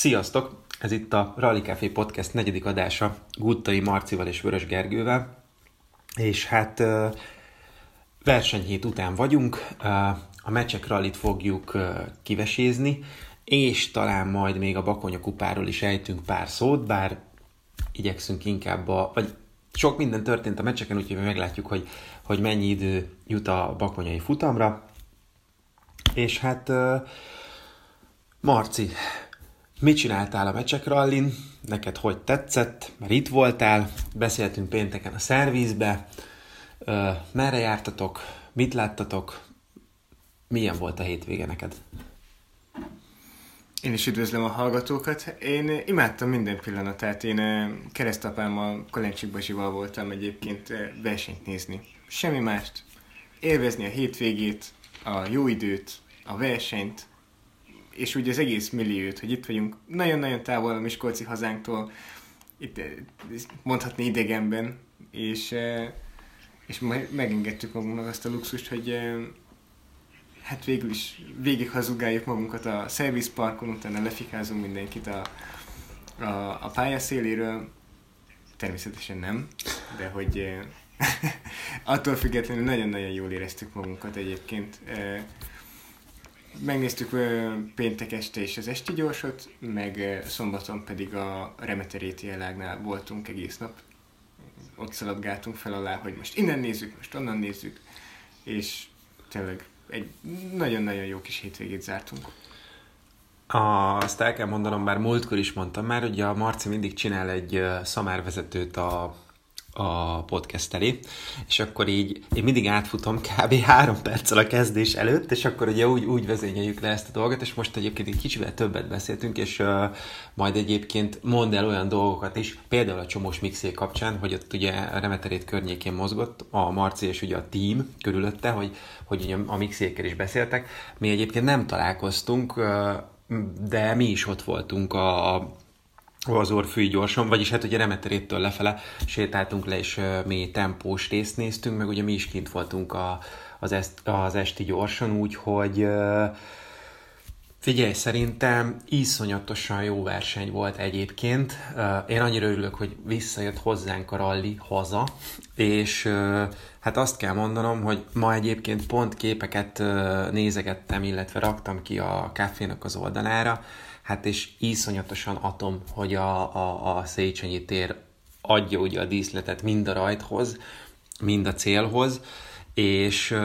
Sziasztok! Ez itt a Rally Café Podcast negyedik adása Guttai Marcival és Vörös Gergővel. És hát versenyhét után vagyunk, a meccsek rallit fogjuk kivesézni, és talán majd még a Bakonya kupáról is ejtünk pár szót, bár igyekszünk inkább a, vagy sok minden történt a meccseken, úgyhogy meglátjuk, hogy, hogy mennyi idő jut a bakonyai futamra. És hát Marci, mit csináltál a meccsek rallin? Neked hogy tetszett? Mert itt voltál, beszéltünk pénteken a szervizbe. Merre jártatok? Mit láttatok? Milyen volt a hétvége neked? Én is üdvözlöm a hallgatókat. Én imádtam minden pillanatát. Én keresztapámmal, Kolencsik Bazsival voltam egyébként versenyt nézni. Semmi mást. Élvezni a hétvégét, a jó időt, a versenyt, és úgy az egész milliót, hogy itt vagyunk nagyon-nagyon távol a Miskolci hazánktól, itt mondhatni idegenben, és, és megengedtük magunknak azt a luxust, hogy hát végül is végig hazugáljuk magunkat a service parkon, utána lefikázunk mindenkit a, a, a pályaszéléről. Természetesen nem, de hogy attól függetlenül nagyon-nagyon jól éreztük magunkat egyébként megnéztük péntek este is az esti gyorsot, meg szombaton pedig a Remeteréti elágnál voltunk egész nap. Ott szaladgáltunk fel alá, hogy most innen nézzük, most onnan nézzük, és tényleg egy nagyon-nagyon jó kis hétvégét zártunk. Azt el kell mondanom, bár múltkor is mondtam már, hogy a Marci mindig csinál egy szamárvezetőt a a podcast elé, és akkor így én mindig átfutom kb. három perccel a kezdés előtt, és akkor ugye úgy, úgy vezényeljük le ezt a dolgot, és most egyébként egy kicsivel többet beszéltünk, és uh, majd egyébként mondd el olyan dolgokat is, például a csomós mixé kapcsán, hogy ott ugye a Remeterét környékén mozgott a Marci és ugye a team körülötte, hogy, hogy ugye a mixékkel is beszéltek. Mi egyébként nem találkoztunk, uh, de mi is ott voltunk a, az Orfűi gyorsan, vagyis hát ugye Remeteréttől lefele sétáltunk le, és mi tempós részt néztünk, meg ugye mi is kint voltunk a, az, ezt, az esti gyorsan, úgyhogy Figyelj, szerintem iszonyatosan jó verseny volt egyébként. Én annyira örülök, hogy visszajött hozzánk a ralli haza, és hát azt kell mondanom, hogy ma egyébként pont képeket nézegettem, illetve raktam ki a kávénak az oldalára, hát és iszonyatosan atom, hogy a, a, a Széchenyi tér adja ugye a díszletet mind a rajthoz, mind a célhoz, és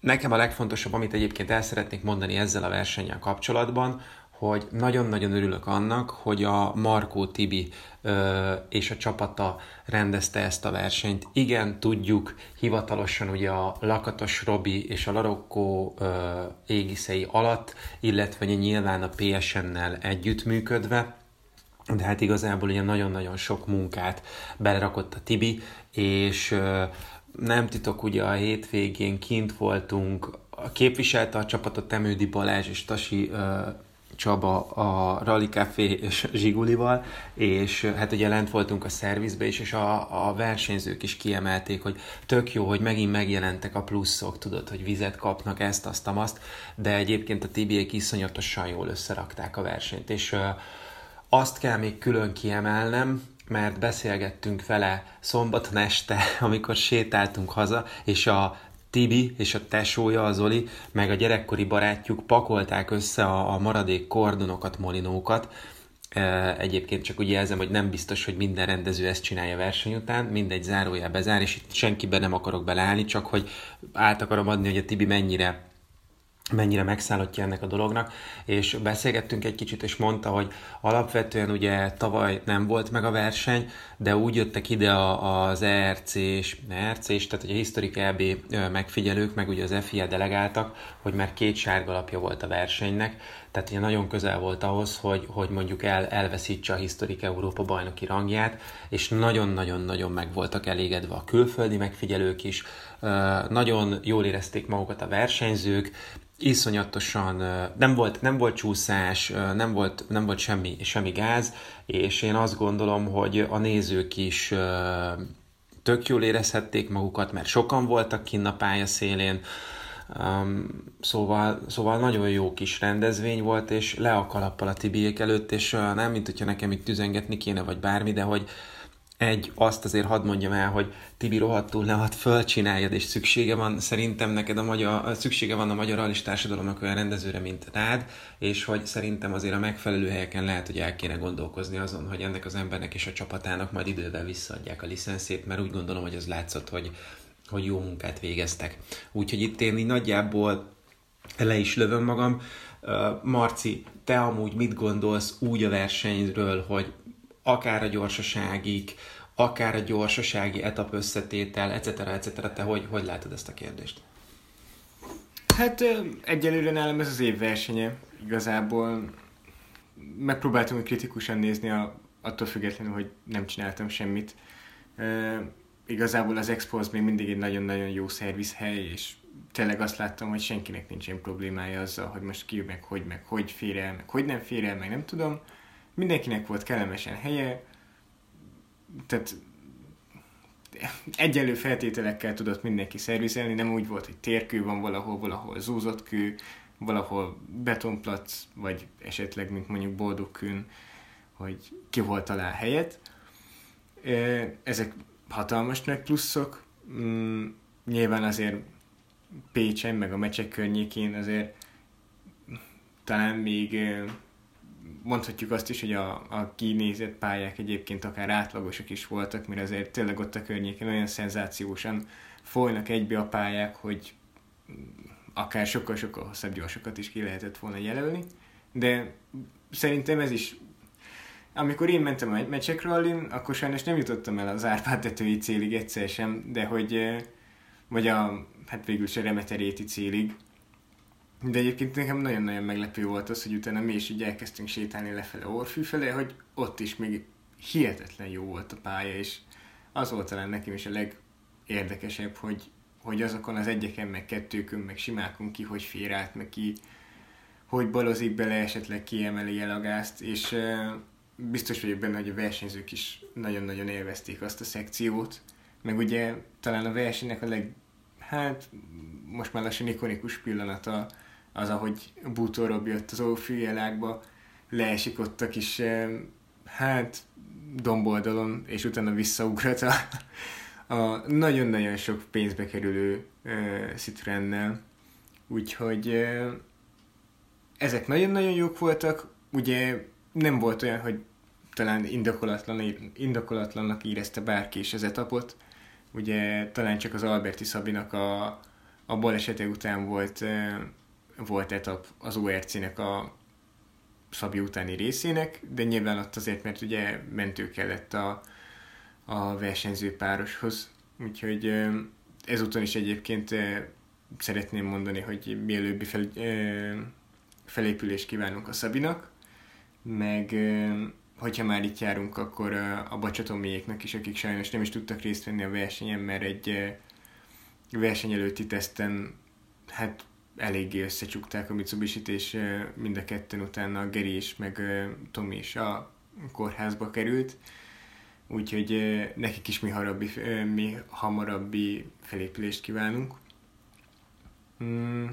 nekem a legfontosabb, amit egyébként el szeretnék mondani ezzel a versennyel kapcsolatban, hogy nagyon-nagyon örülök annak, hogy a Markó Tibi ö, és a csapata rendezte ezt a versenyt. Igen, tudjuk, hivatalosan ugye a Lakatos Robi és a Larokkó ö, égiszei alatt, illetve nyilván a PSN-nel együttműködve, de hát igazából ugye nagyon-nagyon sok munkát belerakott a Tibi, és ö, nem titok, ugye a hétvégén kint voltunk, képviselte a csapatot Temődi Balázs és Tasi Csaba a Rally Café és Zsigulival, és hát ugye lent voltunk a szervizbe is, és a, a versenyzők is kiemelték, hogy tök jó, hogy megint megjelentek a pluszok, tudod, hogy vizet kapnak, ezt, azt, azt, de egyébként a Tibiek iszonyatosan jól összerakták a versenyt, és azt kell még külön kiemelnem, mert beszélgettünk vele szombaton este, amikor sétáltunk haza, és a Tibi és a tesója, az Oli, meg a gyerekkori barátjuk pakolták össze a, a maradék kordonokat, molinókat, Egyébként csak ugye jelzem, hogy nem biztos, hogy minden rendező ezt csinálja verseny után, mindegy zárójel bezár, és itt senkiben nem akarok beleállni, csak hogy át akarom adni, hogy a Tibi mennyire mennyire megszállottja ennek a dolognak, és beszélgettünk egy kicsit, és mondta, hogy alapvetően ugye tavaly nem volt meg a verseny, de úgy jöttek ide az ERC és ERC és tehát ugye Historic EB megfigyelők, meg ugye az FIA delegáltak, hogy már két sárga lapja volt a versenynek, tehát ugye nagyon közel volt ahhoz, hogy, hogy mondjuk el, elveszítse a Historic Európa bajnoki rangját, és nagyon-nagyon-nagyon meg voltak elégedve a külföldi megfigyelők is, nagyon jól érezték magukat a versenyzők, iszonyatosan nem volt, nem volt csúszás, nem volt, nem volt semmi, semmi gáz, és én azt gondolom, hogy a nézők is tök jól érezhették magukat, mert sokan voltak kinn a pálya szélén, szóval, szóval nagyon jó kis rendezvény volt, és le a kalappal a Tibiék előtt, és nem, mint hogyha nekem itt tüzengetni kéne, vagy bármi, de hogy egy, azt azért hadd mondjam el, hogy Tibi rohadtul ne hadd fölcsináljad, és szüksége van szerintem neked a magyar, szüksége van a magyar alis társadalomnak olyan rendezőre, mint rád, és hogy szerintem azért a megfelelő helyeken lehet, hogy el kéne gondolkozni azon, hogy ennek az embernek és a csapatának majd idővel visszaadják a licenszét, mert úgy gondolom, hogy az látszott, hogy, hogy jó munkát végeztek. Úgyhogy itt én így nagyjából le is lövöm magam. Marci, te amúgy mit gondolsz úgy a versenyről, hogy akár a gyorsaságig, akár a gyorsasági etap összetétel, etc. etc. Te hogy, hogy látod ezt a kérdést? Hát egyelőre nálam ez az év versenye. Igazából megpróbáltam kritikusan nézni, a, attól függetlenül, hogy nem csináltam semmit. E, igazából az Expo még mindig egy nagyon-nagyon jó szervizhely, és tényleg azt láttam, hogy senkinek nincsen problémája azzal, hogy most ki, meg hogy, meg hogy fér el, meg hogy nem fér el, meg nem tudom mindenkinek volt kellemesen helye, tehát egyenlő feltételekkel tudott mindenki szervizelni, nem úgy volt, hogy térkő van valahol, valahol zúzott kő, valahol betonplac, vagy esetleg, mint mondjuk boldogkőn, hogy ki hol talál helyet. Ezek hatalmas nagy pluszok. Mm, nyilván azért Pécsen, meg a mecsek környékén azért talán még mondhatjuk azt is, hogy a, a kinézett pályák egyébként akár átlagosak is voltak, mert azért tényleg ott a környéken olyan szenzációsan folynak egybe a pályák, hogy akár sokkal-sokkal hosszabb gyorsokat is ki lehetett volna jelölni, de szerintem ez is amikor én mentem a Mecsek Rallin, akkor sajnos nem jutottam el az Árpád tetői célig egyszer sem, de hogy, vagy a, hát végül se Remeteréti célig, de egyébként nekem nagyon-nagyon meglepő volt az, hogy utána mi is így elkezdtünk sétálni lefele Orfű felé, hogy ott is még hihetetlen jó volt a pálya, és az volt talán nekem is a legérdekesebb, hogy, hogy azokon az egyeken, meg kettőkön, meg simákon ki, hogy fér át, meg ki, hogy balozik bele, esetleg kiemeli el a gázt, és uh, biztos vagyok benne, hogy a versenyzők is nagyon-nagyon élvezték azt a szekciót, meg ugye talán a versenynek a leg, hát most már lassan ikonikus pillanata az, ahogy Bútor Robi jött az ófűjelákba, leesik ott a kis, hát, domboldalon, és utána visszaugrat a, a nagyon-nagyon sok pénzbe kerülő uh, Citroennel. Úgyhogy uh, ezek nagyon-nagyon jók voltak, ugye nem volt olyan, hogy talán indokolatlan, indokolatlannak érezte bárki is az etapot. Ugye talán csak az Alberti Szabinak a, a balesete után volt volt etap az ORC-nek a Szabi utáni részének, de nyilván ott azért, mert ugye mentő kellett a, a versenyző pároshoz. Úgyhogy ezúton is egyébként szeretném mondani, hogy mielőbbi fel, felépülést kívánunk a Szabinak, meg hogyha már itt járunk, akkor a Bacsatomiéknak is, akik sajnos nem is tudtak részt venni a versenyen, mert egy verseny előtti teszten hát eléggé összecsukták a mitsubishi és mind a ketten utána Geri is, meg Tomi is a kórházba került. Úgyhogy nekik is mi, harabbi, mi hamarabbi felépülést kívánunk. Mm.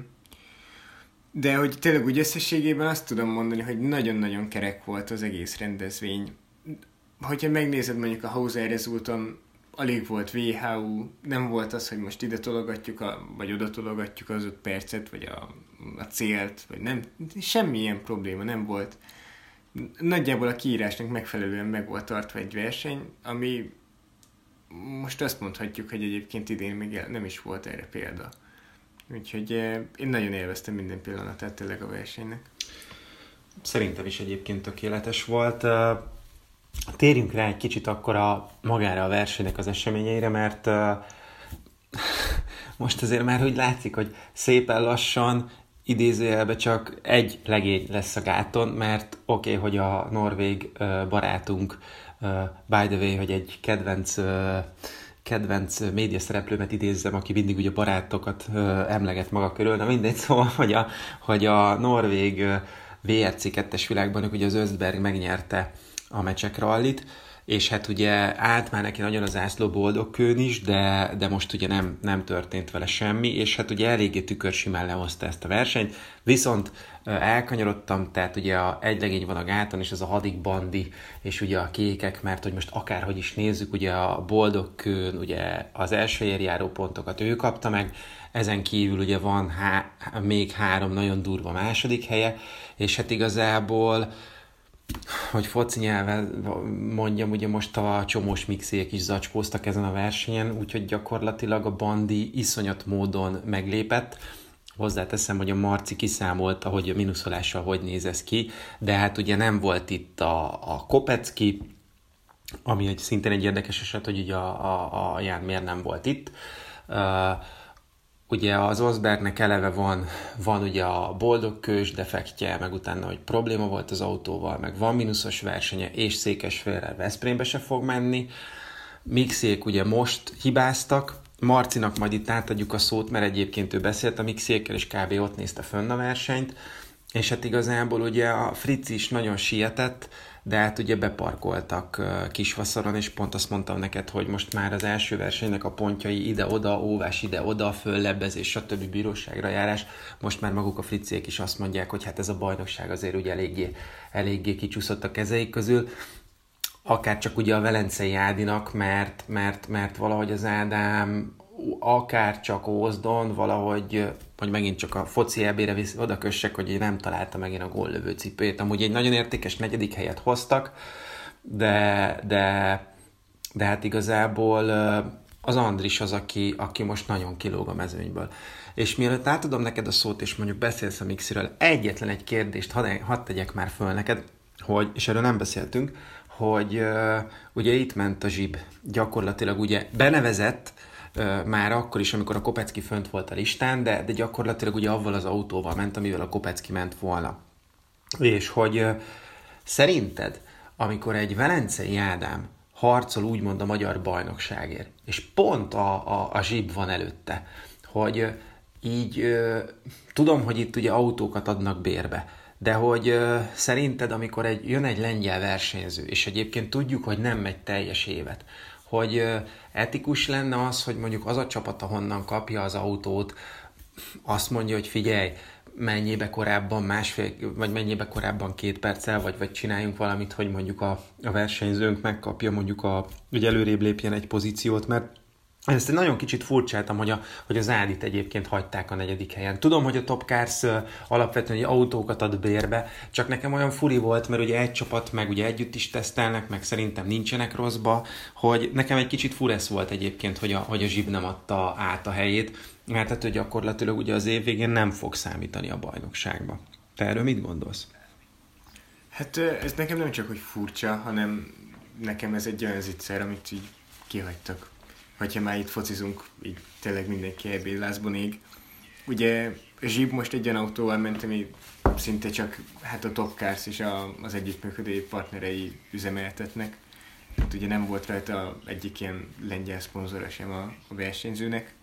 De hogy tényleg úgy összességében azt tudom mondani, hogy nagyon-nagyon kerek volt az egész rendezvény. Hogyha megnézed mondjuk a Hauser Resulton, alig volt VHU, nem volt az, hogy most ide tologatjuk, a, vagy oda tologatjuk az öt percet, vagy a, a célt, vagy nem, semmilyen probléma nem volt. Nagyjából a kiírásnak megfelelően meg volt tartva egy verseny, ami most azt mondhatjuk, hogy egyébként idén még nem is volt erre példa. Úgyhogy eh, én nagyon élveztem minden pillanatát tényleg a versenynek. Szerintem is egyébként tökéletes volt. Térjünk rá egy kicsit akkor a magára a versenynek az eseményeire, mert most azért már úgy látszik, hogy szépen lassan idézőjelben csak egy legény lesz a gáton, mert oké, okay, hogy a norvég barátunk, uh, by the way, hogy egy kedvenc kedvenc média szereplőmet idézzem, aki mindig ugye barátokat uh, emleget maga körül, de mindegy, szóval, hogy a, hogy a norvég uh, VRC 2-es világban ugye az Östberg megnyerte a mecsek rallit, és hát ugye állt már neki nagyon az ászló boldogkőn is, de, de most ugye nem, nem történt vele semmi, és hát ugye eléggé tükörsimán lehozta ezt a versenyt, viszont elkanyarodtam, tehát ugye a egy legény van a gáton, és az a hadik bandi, és ugye a kékek, mert hogy most akárhogy is nézzük, ugye a boldogkőn, ugye az első érjáró pontokat ő kapta meg, ezen kívül ugye van há- még három nagyon durva második helye, és hát igazából hogy foci nyelven mondjam, ugye most a csomós mixék is zacskóztak ezen a versenyen, úgyhogy gyakorlatilag a bandi iszonyat módon meglépett. Hozzáteszem, hogy a Marci kiszámolta, hogy a minuszolással hogy néz ez ki, de hát ugye nem volt itt a, a Kopecki, ami egy, szintén egy érdekes eset, hogy ugye a, a, a Ján miért nem volt itt. Uh, Ugye az Osbergnek eleve van, van ugye a boldog kős defektje, meg utána, hogy probléma volt az autóval, meg van mínuszos versenye, és Székesfélre Veszprémbe se fog menni. Mixék ugye most hibáztak, Marcinak majd itt átadjuk a szót, mert egyébként ő beszélt a Mixékkel, és kb. ott nézte fönn a versenyt, és hát igazából ugye a Fritz is nagyon sietett, de hát ugye beparkoltak Kisvaszoron, és pont azt mondtam neked, hogy most már az első versenynek a pontjai ide-oda, óvás ide-oda, föllebbezés, stb. bíróságra járás. Most már maguk a fricék is azt mondják, hogy hát ez a bajnokság azért ugye eléggé, eléggé kicsúszott a kezeik közül akár csak ugye a Velencei Ádinak, mert, mert, mert valahogy az Ádám akár csak Ózdon, valahogy, hogy megint csak a foci ebére visz, oda kössek, hogy nem találta megint a góllövő cipőjét. Amúgy egy nagyon értékes negyedik helyet hoztak, de, de, de hát igazából az Andris az, aki, aki most nagyon kilóg a mezőnyből. És mielőtt átadom neked a szót, és mondjuk beszélsz a Mixiről, egyetlen egy kérdést hadd, hadd tegyek már föl neked, hogy, és erről nem beszéltünk, hogy uh, ugye itt ment a zsib, gyakorlatilag ugye benevezett, már akkor is, amikor a Kopecki fönt volt a listán, de, de gyakorlatilag ugye avval az autóval ment, amivel a Kopecki ment volna. És hogy szerinted, amikor egy Velencei Ádám harcol úgymond a magyar bajnokságért, és pont a, a, a zsib van előtte, hogy így tudom, hogy itt ugye autókat adnak bérbe, de hogy szerinted, amikor egy, jön egy lengyel versenyző, és egyébként tudjuk, hogy nem megy teljes évet, hogy etikus lenne az, hogy mondjuk az a csapat, ahonnan kapja az autót, azt mondja, hogy figyelj, mennyibe korábban másfél, vagy mennyibe korábban két perccel, vagy, vagy csináljunk valamit, hogy mondjuk a, a versenyzőnk megkapja mondjuk a, hogy előrébb lépjen egy pozíciót, mert ezt egy nagyon kicsit furcsáltam, hogy, a, hogy az Ádit egyébként hagyták a negyedik helyen. Tudom, hogy a Top Cars alapvetően egy autókat ad bérbe, csak nekem olyan furi volt, mert ugye egy csapat, meg ugye együtt is tesztelnek, meg szerintem nincsenek rosszba, hogy nekem egy kicsit furesz volt egyébként, hogy a, hogy a Zsib nem adta át a helyét, mert hát hogy gyakorlatilag ugye az év végén nem fog számítani a bajnokságba. Te erről mit gondolsz? Hát ez nekem nem csak, hogy furcsa, hanem nekem ez egy olyan zicser, amit így kihagytak hogyha már itt focizunk, így tényleg mindenki ebédlázban ég. Ugye Zsib most egy olyan autóval ment, ami szinte csak hát a Top Cars és a, az együttműködő partnerei üzemeltetnek. Hát ugye nem volt rajta egyik ilyen lengyel szponzora sem a, a versenyzőnek.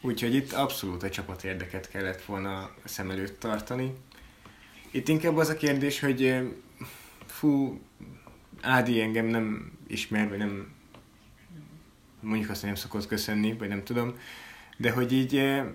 Úgyhogy itt abszolút a csapat érdeket kellett volna szem előtt tartani. Itt inkább az a kérdés, hogy fú, Ádi engem nem ismer, vagy nem mondjuk azt, nem szokott köszönni, vagy nem tudom, de hogy így eh,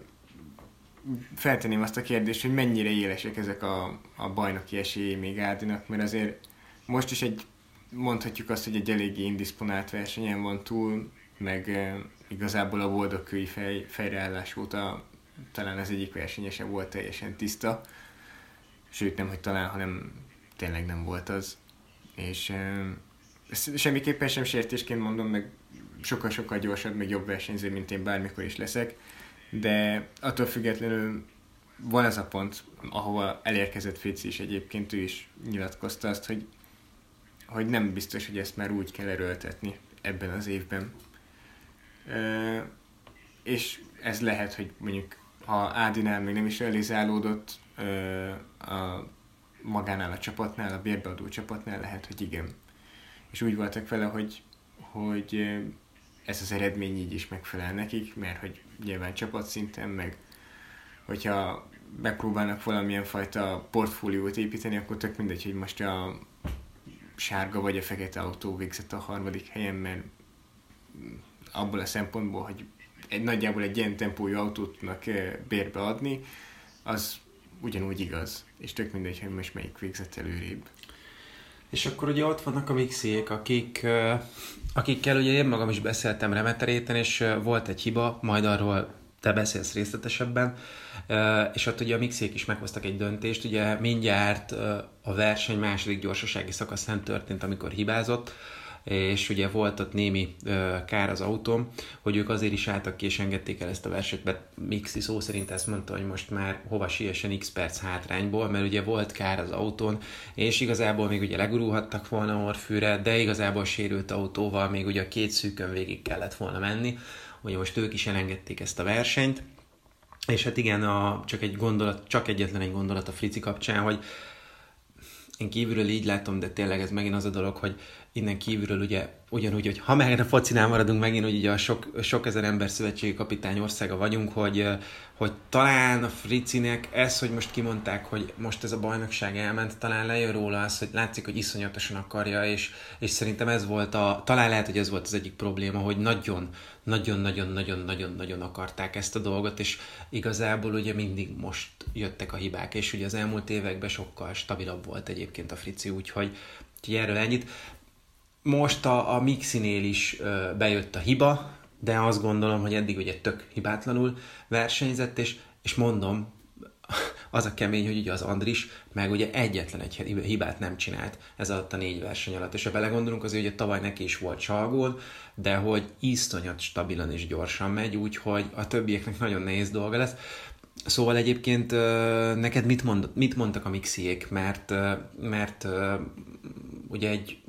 feltenném azt a kérdést, hogy mennyire élesek ezek a, a bajnoki esélyi még Ádinak, mert azért most is egy, mondhatjuk azt, hogy egy eléggé indisponált versenyen van túl, meg e, igazából a boldogkői fej, fejreállás óta talán az egyik versenyese volt teljesen tiszta, sőt nem, hogy talán, hanem tényleg nem volt az. És e, semmiképpen sem sértésként mondom, meg sokkal-sokkal gyorsabb, meg jobb versenyző, mint én bármikor is leszek, de attól függetlenül van ez a pont, ahova elérkezett Fici is egyébként, ő is nyilatkozta azt, hogy, hogy nem biztos, hogy ezt már úgy kell erőltetni ebben az évben. E, és ez lehet, hogy mondjuk ha Ádinál még nem is realizálódott e, a magánál a csapatnál, a bérbeadó csapatnál, lehet, hogy igen. És úgy voltak vele, hogy, hogy ez az eredmény így is megfelel nekik, mert hogy nyilván csapatszinten, meg hogyha megpróbálnak valamilyen fajta portfóliót építeni, akkor tök mindegy, hogy most a sárga vagy a fekete autó végzett a harmadik helyen, mert abból a szempontból, hogy egy nagyjából egy ilyen tempójú autót tudnak bérbe adni, az ugyanúgy igaz, és tök mindegy, hogy most melyik végzett előrébb. És akkor ugye ott vannak a mixiek, akik, akikkel ugye én magam is beszéltem Remeteréten, és volt egy hiba, majd arról te beszélsz részletesebben, és ott ugye a mixiek is meghoztak egy döntést, ugye mindjárt a verseny második gyorsasági szakaszán történt, amikor hibázott, és ugye volt ott némi kár az autóm, hogy ők azért is álltak ki és engedték el ezt a versenyt, mert Mixi szó szerint ezt mondta, hogy most már hova siessen x perc hátrányból, mert ugye volt kár az autón, és igazából még ugye legurulhattak volna orfűre, de igazából sérült autóval még ugye a két szűkön végig kellett volna menni, hogy most ők is elengedték ezt a versenyt, és hát igen, a, csak egy gondolat, csak egyetlen egy gondolat a Frici kapcsán, hogy én kívülről így látom, de tényleg ez megint az a dolog, hogy innen kívülről ugye ugyanúgy, hogy ha meg a focinál maradunk megint, hogy ugye a sok, sok ezer ember szövetségi kapitány országa vagyunk, hogy, hogy talán a Fricinek ez, hogy most kimondták, hogy most ez a bajnokság elment, talán lejön róla az, hogy látszik, hogy iszonyatosan akarja, és, és szerintem ez volt a, talán lehet, hogy ez volt az egyik probléma, hogy nagyon, nagyon-nagyon-nagyon-nagyon-nagyon akarták ezt a dolgot, és igazából ugye mindig most jöttek a hibák, és ugye az elmúlt években sokkal stabilabb volt egyébként a Frici, úgyhogy, úgyhogy erről ennyit. Most a, a Mixinél is ö, bejött a hiba, de azt gondolom, hogy eddig ugye tök hibátlanul versenyzett, és, és mondom, az a kemény, hogy ugye az Andris meg ugye egyetlen egy hibát nem csinált ez alatt a négy verseny alatt. És ha belegondolunk, azért ugye tavaly neki is volt csalgón, de hogy iszonyat stabilan és gyorsan megy, úgyhogy a többieknek nagyon nehéz dolga lesz. Szóval egyébként neked mit, mond, mit mondtak a mixiék, mert, mert ugye egy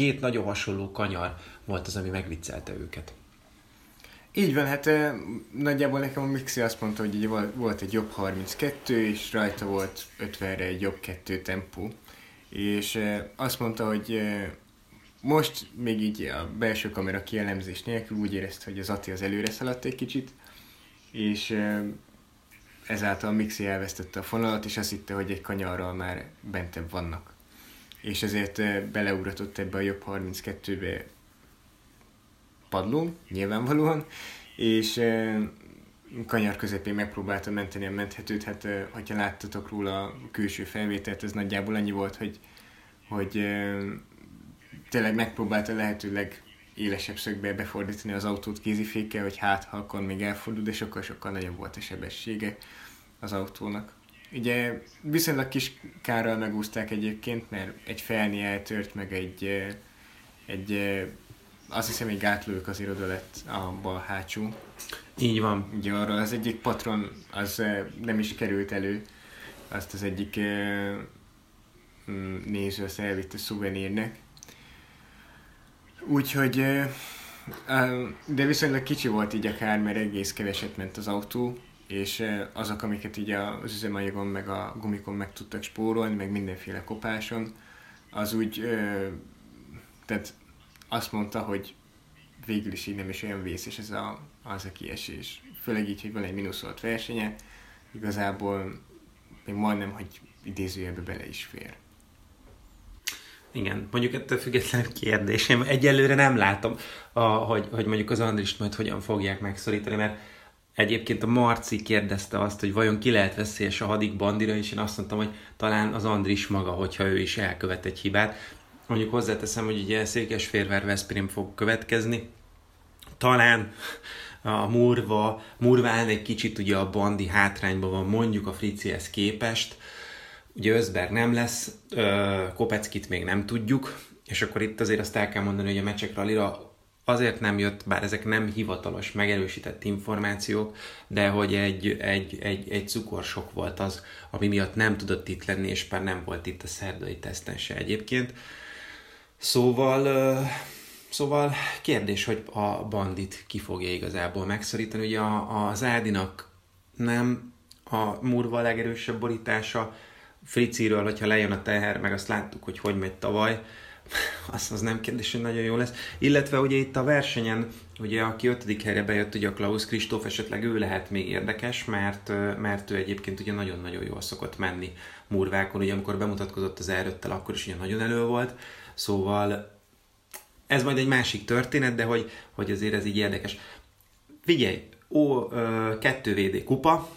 két nagyon hasonló kanyar volt az, ami megviccelte őket. Így van, hát nagyjából nekem a Mixi azt mondta, hogy volt egy jobb 32, és rajta volt 50-re egy jobb 2 tempó. És azt mondta, hogy most még így a belső kamera kielemzés nélkül úgy érezte, hogy az Ati az előre szaladt egy kicsit, és ezáltal a Mixi elvesztette a fonalat, és azt hitte, hogy egy kanyarral már bentebb vannak. És ezért beleugratott ebbe a jobb 32-be padlón, nyilvánvalóan, és kanyar közepén megpróbálta menteni a menthetőt, hát hogyha láttatok róla a külső felvételt, ez nagyjából annyi volt, hogy, hogy tényleg megpróbálta lehetőleg élesebb szögbe befordítani az autót kézifékkel, hogy hát, ha akkor még elfordul, de sokkal-sokkal nagyobb volt a sebessége az autónak. Ugye viszonylag kis kárral megúzták egyébként, mert egy felni eltört, meg egy, egy azt hiszem egy gátlók az iroda lett a bal hátsó. Így van. Ugye arra az egyik patron az nem is került elő, azt az egyik mm, néző azt elvitte szuvenírnek. Úgyhogy, de viszonylag kicsi volt így a kár, mert egész keveset ment az autó, és azok, amiket így az üzemanyagon meg a gumikon meg tudtak spórolni, meg mindenféle kopáson, az úgy, tehát azt mondta, hogy végül is így nem is olyan vészes ez a, az a kiesés. Főleg így, hogy van egy mínuszolt versenye, igazából még majdnem, hogy idézőjelbe bele is fér. Igen, mondjuk ettől független kérdés. Én egyelőre nem látom, a, hogy, hogy mondjuk az Andrist majd hogyan fogják megszorítani, mert egyébként a Marci kérdezte azt, hogy vajon ki lehet veszélyes a hadik bandira, és én azt mondtam, hogy talán az Andris maga, hogyha ő is elkövet egy hibát. Mondjuk hozzáteszem, hogy ugye Székesférvár Veszprém fog következni. Talán a Murva, Murván egy kicsit ugye a bandi hátrányban van mondjuk a Fricihez képest. Ugye Özberg nem lesz, Kopeckit még nem tudjuk, és akkor itt azért azt el kell mondani, hogy a Mecsek Rallira azért nem jött, bár ezek nem hivatalos, megerősített információk, de hogy egy, egy, egy, egy cukorsok volt az, ami miatt nem tudott itt lenni, és már nem volt itt a szerdai teszten se egyébként. Szóval, szóval kérdés, hogy a bandit ki fogja igazából megszorítani. Ugye az Ádinak nem a murva a legerősebb borítása, Friciről, hogyha lejön a teher, meg azt láttuk, hogy hogy megy tavaly, az, az nem kérdés, hogy nagyon jó lesz. Illetve ugye itt a versenyen, ugye aki ötödik helyre bejött, ugye a Klaus Kristóf, esetleg ő lehet még érdekes, mert, mert ő egyébként ugye nagyon-nagyon jól szokott menni murvákon, ugye amikor bemutatkozott az r akkor is ugye nagyon elő volt, szóval ez majd egy másik történet, de hogy, hogy azért ez így érdekes. Figyelj, ó, kettő VD kupa,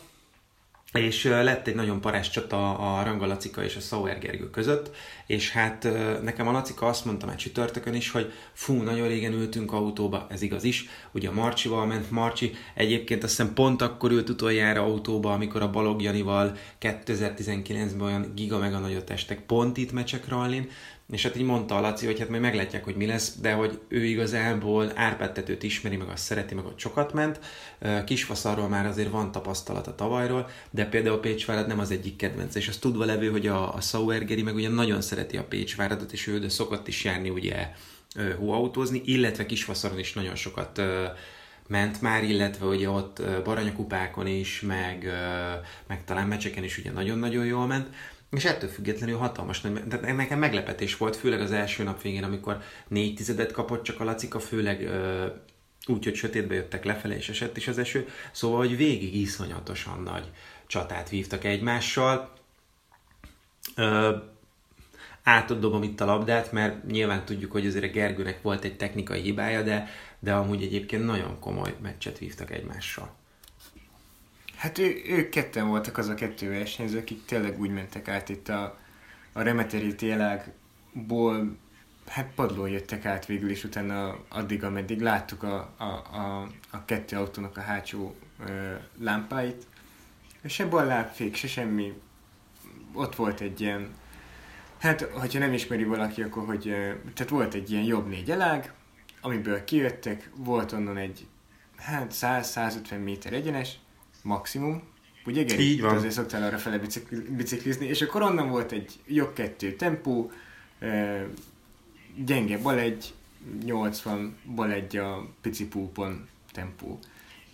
és lett egy nagyon parás csata a Ranga Lacika és a Sauer Gergő között, és hát nekem a Lacika azt mondta már csütörtökön is, hogy fú, nagyon régen ültünk autóba, ez igaz is, ugye a Marcsival ment Marcsi, egyébként azt hiszem pont akkor ült utoljára autóba, amikor a Balog Janival 2019-ben olyan giga meg a nagyot estek pont itt mecsek rallin, és hát így mondta a Laci, hogy hát majd meglátják, hogy mi lesz, de hogy ő igazából Árpád ismeri, meg azt szereti, meg ott sokat ment. Kisfaszarról már azért van tapasztalata tavalyról, de például Pécsvárad nem az egyik kedvence, és azt tudva levő, hogy a, a Sauergeri meg ugye nagyon szereti a Pécsváradot, és ő de szokott is járni ugye hóautózni, illetve Kisfaszaron is nagyon sokat ment már, illetve ugye ott baranyakupákon is, meg, meg talán meccseken is ugye nagyon-nagyon jól ment. És ettől függetlenül hatalmas nagy, tehát nekem meglepetés volt, főleg az első nap végén, amikor négy tizedet kapott csak a Lacika, főleg ö, úgy, hogy sötétbe jöttek lefelé, és esett is az eső, szóval, hogy végig iszonyatosan nagy csatát vívtak egymással. Ö, átadom itt a labdát, mert nyilván tudjuk, hogy azért a Gergőnek volt egy technikai hibája, de, de amúgy egyébként nagyon komoly meccset vívtak egymással. Hát ő, ők ketten voltak az a kettő versenyző, akik tényleg úgy mentek át itt a, a remeteri télágból, hát padlón jöttek át végül is utána addig, ameddig láttuk a, a, a, a kettő autónak a hátsó ö, lámpáit. Se bal lábfék, se semmi. Ott volt egy ilyen, hát hogyha nem ismeri valaki, akkor hogy, tehát volt egy ilyen jobb négy elág, amiből kijöttek, volt onnan egy hát 100-150 méter egyenes, maximum. Ugye Geri? Így van. Azért szoktál arra fele biciklizni. És akkor onnan volt egy jobb kettő tempó, gyenge bal egy, 80 bal egy a pici púpon tempó.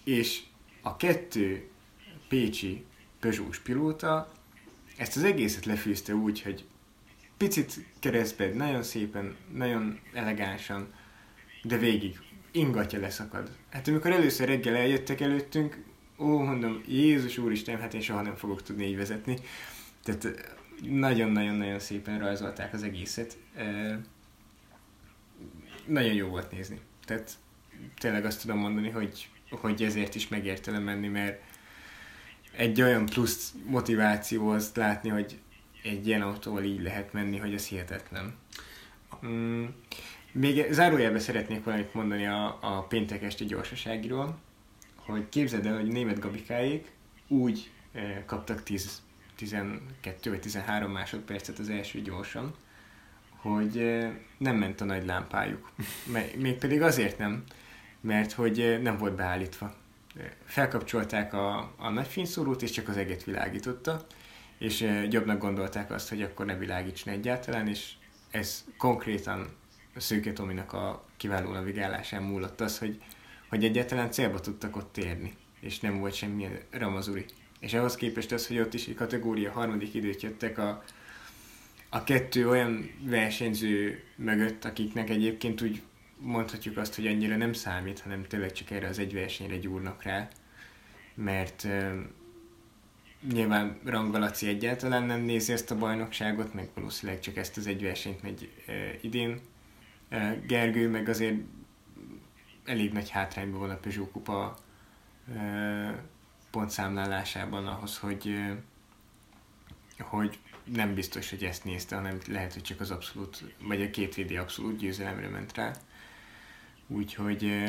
És a kettő pécsi Peugeot pilóta ezt az egészet lefűzte úgy, hogy picit keresztbe, nagyon szépen, nagyon elegánsan, de végig ingatja leszakad. Hát amikor először reggel eljöttek előttünk, ó, mondom, Jézus Úristen, hát én soha nem fogok tudni így vezetni. Tehát nagyon-nagyon-nagyon szépen rajzolták az egészet. Nagyon jó volt nézni. Tehát tényleg azt tudom mondani, hogy, hogy ezért is megértelem menni, mert egy olyan plusz motiváció azt látni, hogy egy ilyen autóval így lehet menni, hogy ez hihetetlen. Mm. Még zárójelben szeretnék valamit mondani a, a péntek esti gyorsaságiról hogy képzeld el, hogy német gabikáik úgy eh, kaptak 10, 12 vagy 13 másodpercet az első gyorsan, hogy eh, nem ment a nagy lámpájuk. Mégpedig azért nem, mert hogy eh, nem volt beállítva. Felkapcsolták a, a nagy fényszórót, és csak az eget világította, és jobbnak gondolták azt, hogy akkor ne világítson egyáltalán, és ez konkrétan a Szőke Tominak a kiváló navigálásán múlott az, hogy hogy egyáltalán célba tudtak ott érni, és nem volt semmilyen ramazuri. És ahhoz képest az, hogy ott is egy kategória harmadik időt jöttek a, a kettő olyan versenyző mögött, akiknek egyébként úgy mondhatjuk azt, hogy annyira nem számít, hanem tényleg csak erre az egy versenyre gyúrnak rá, mert nyilván Rangalaci egyáltalán nem nézi ezt a bajnokságot, meg valószínűleg csak ezt az egy versenyt megy uh, idén. Uh, Gergő meg azért elég nagy hátrányban van a Peugeot kupa pontszámlálásában ahhoz, hogy, hogy nem biztos, hogy ezt nézte, hanem lehet, hogy csak az abszolút, vagy a két VD abszolút győzelemre ment rá. Úgyhogy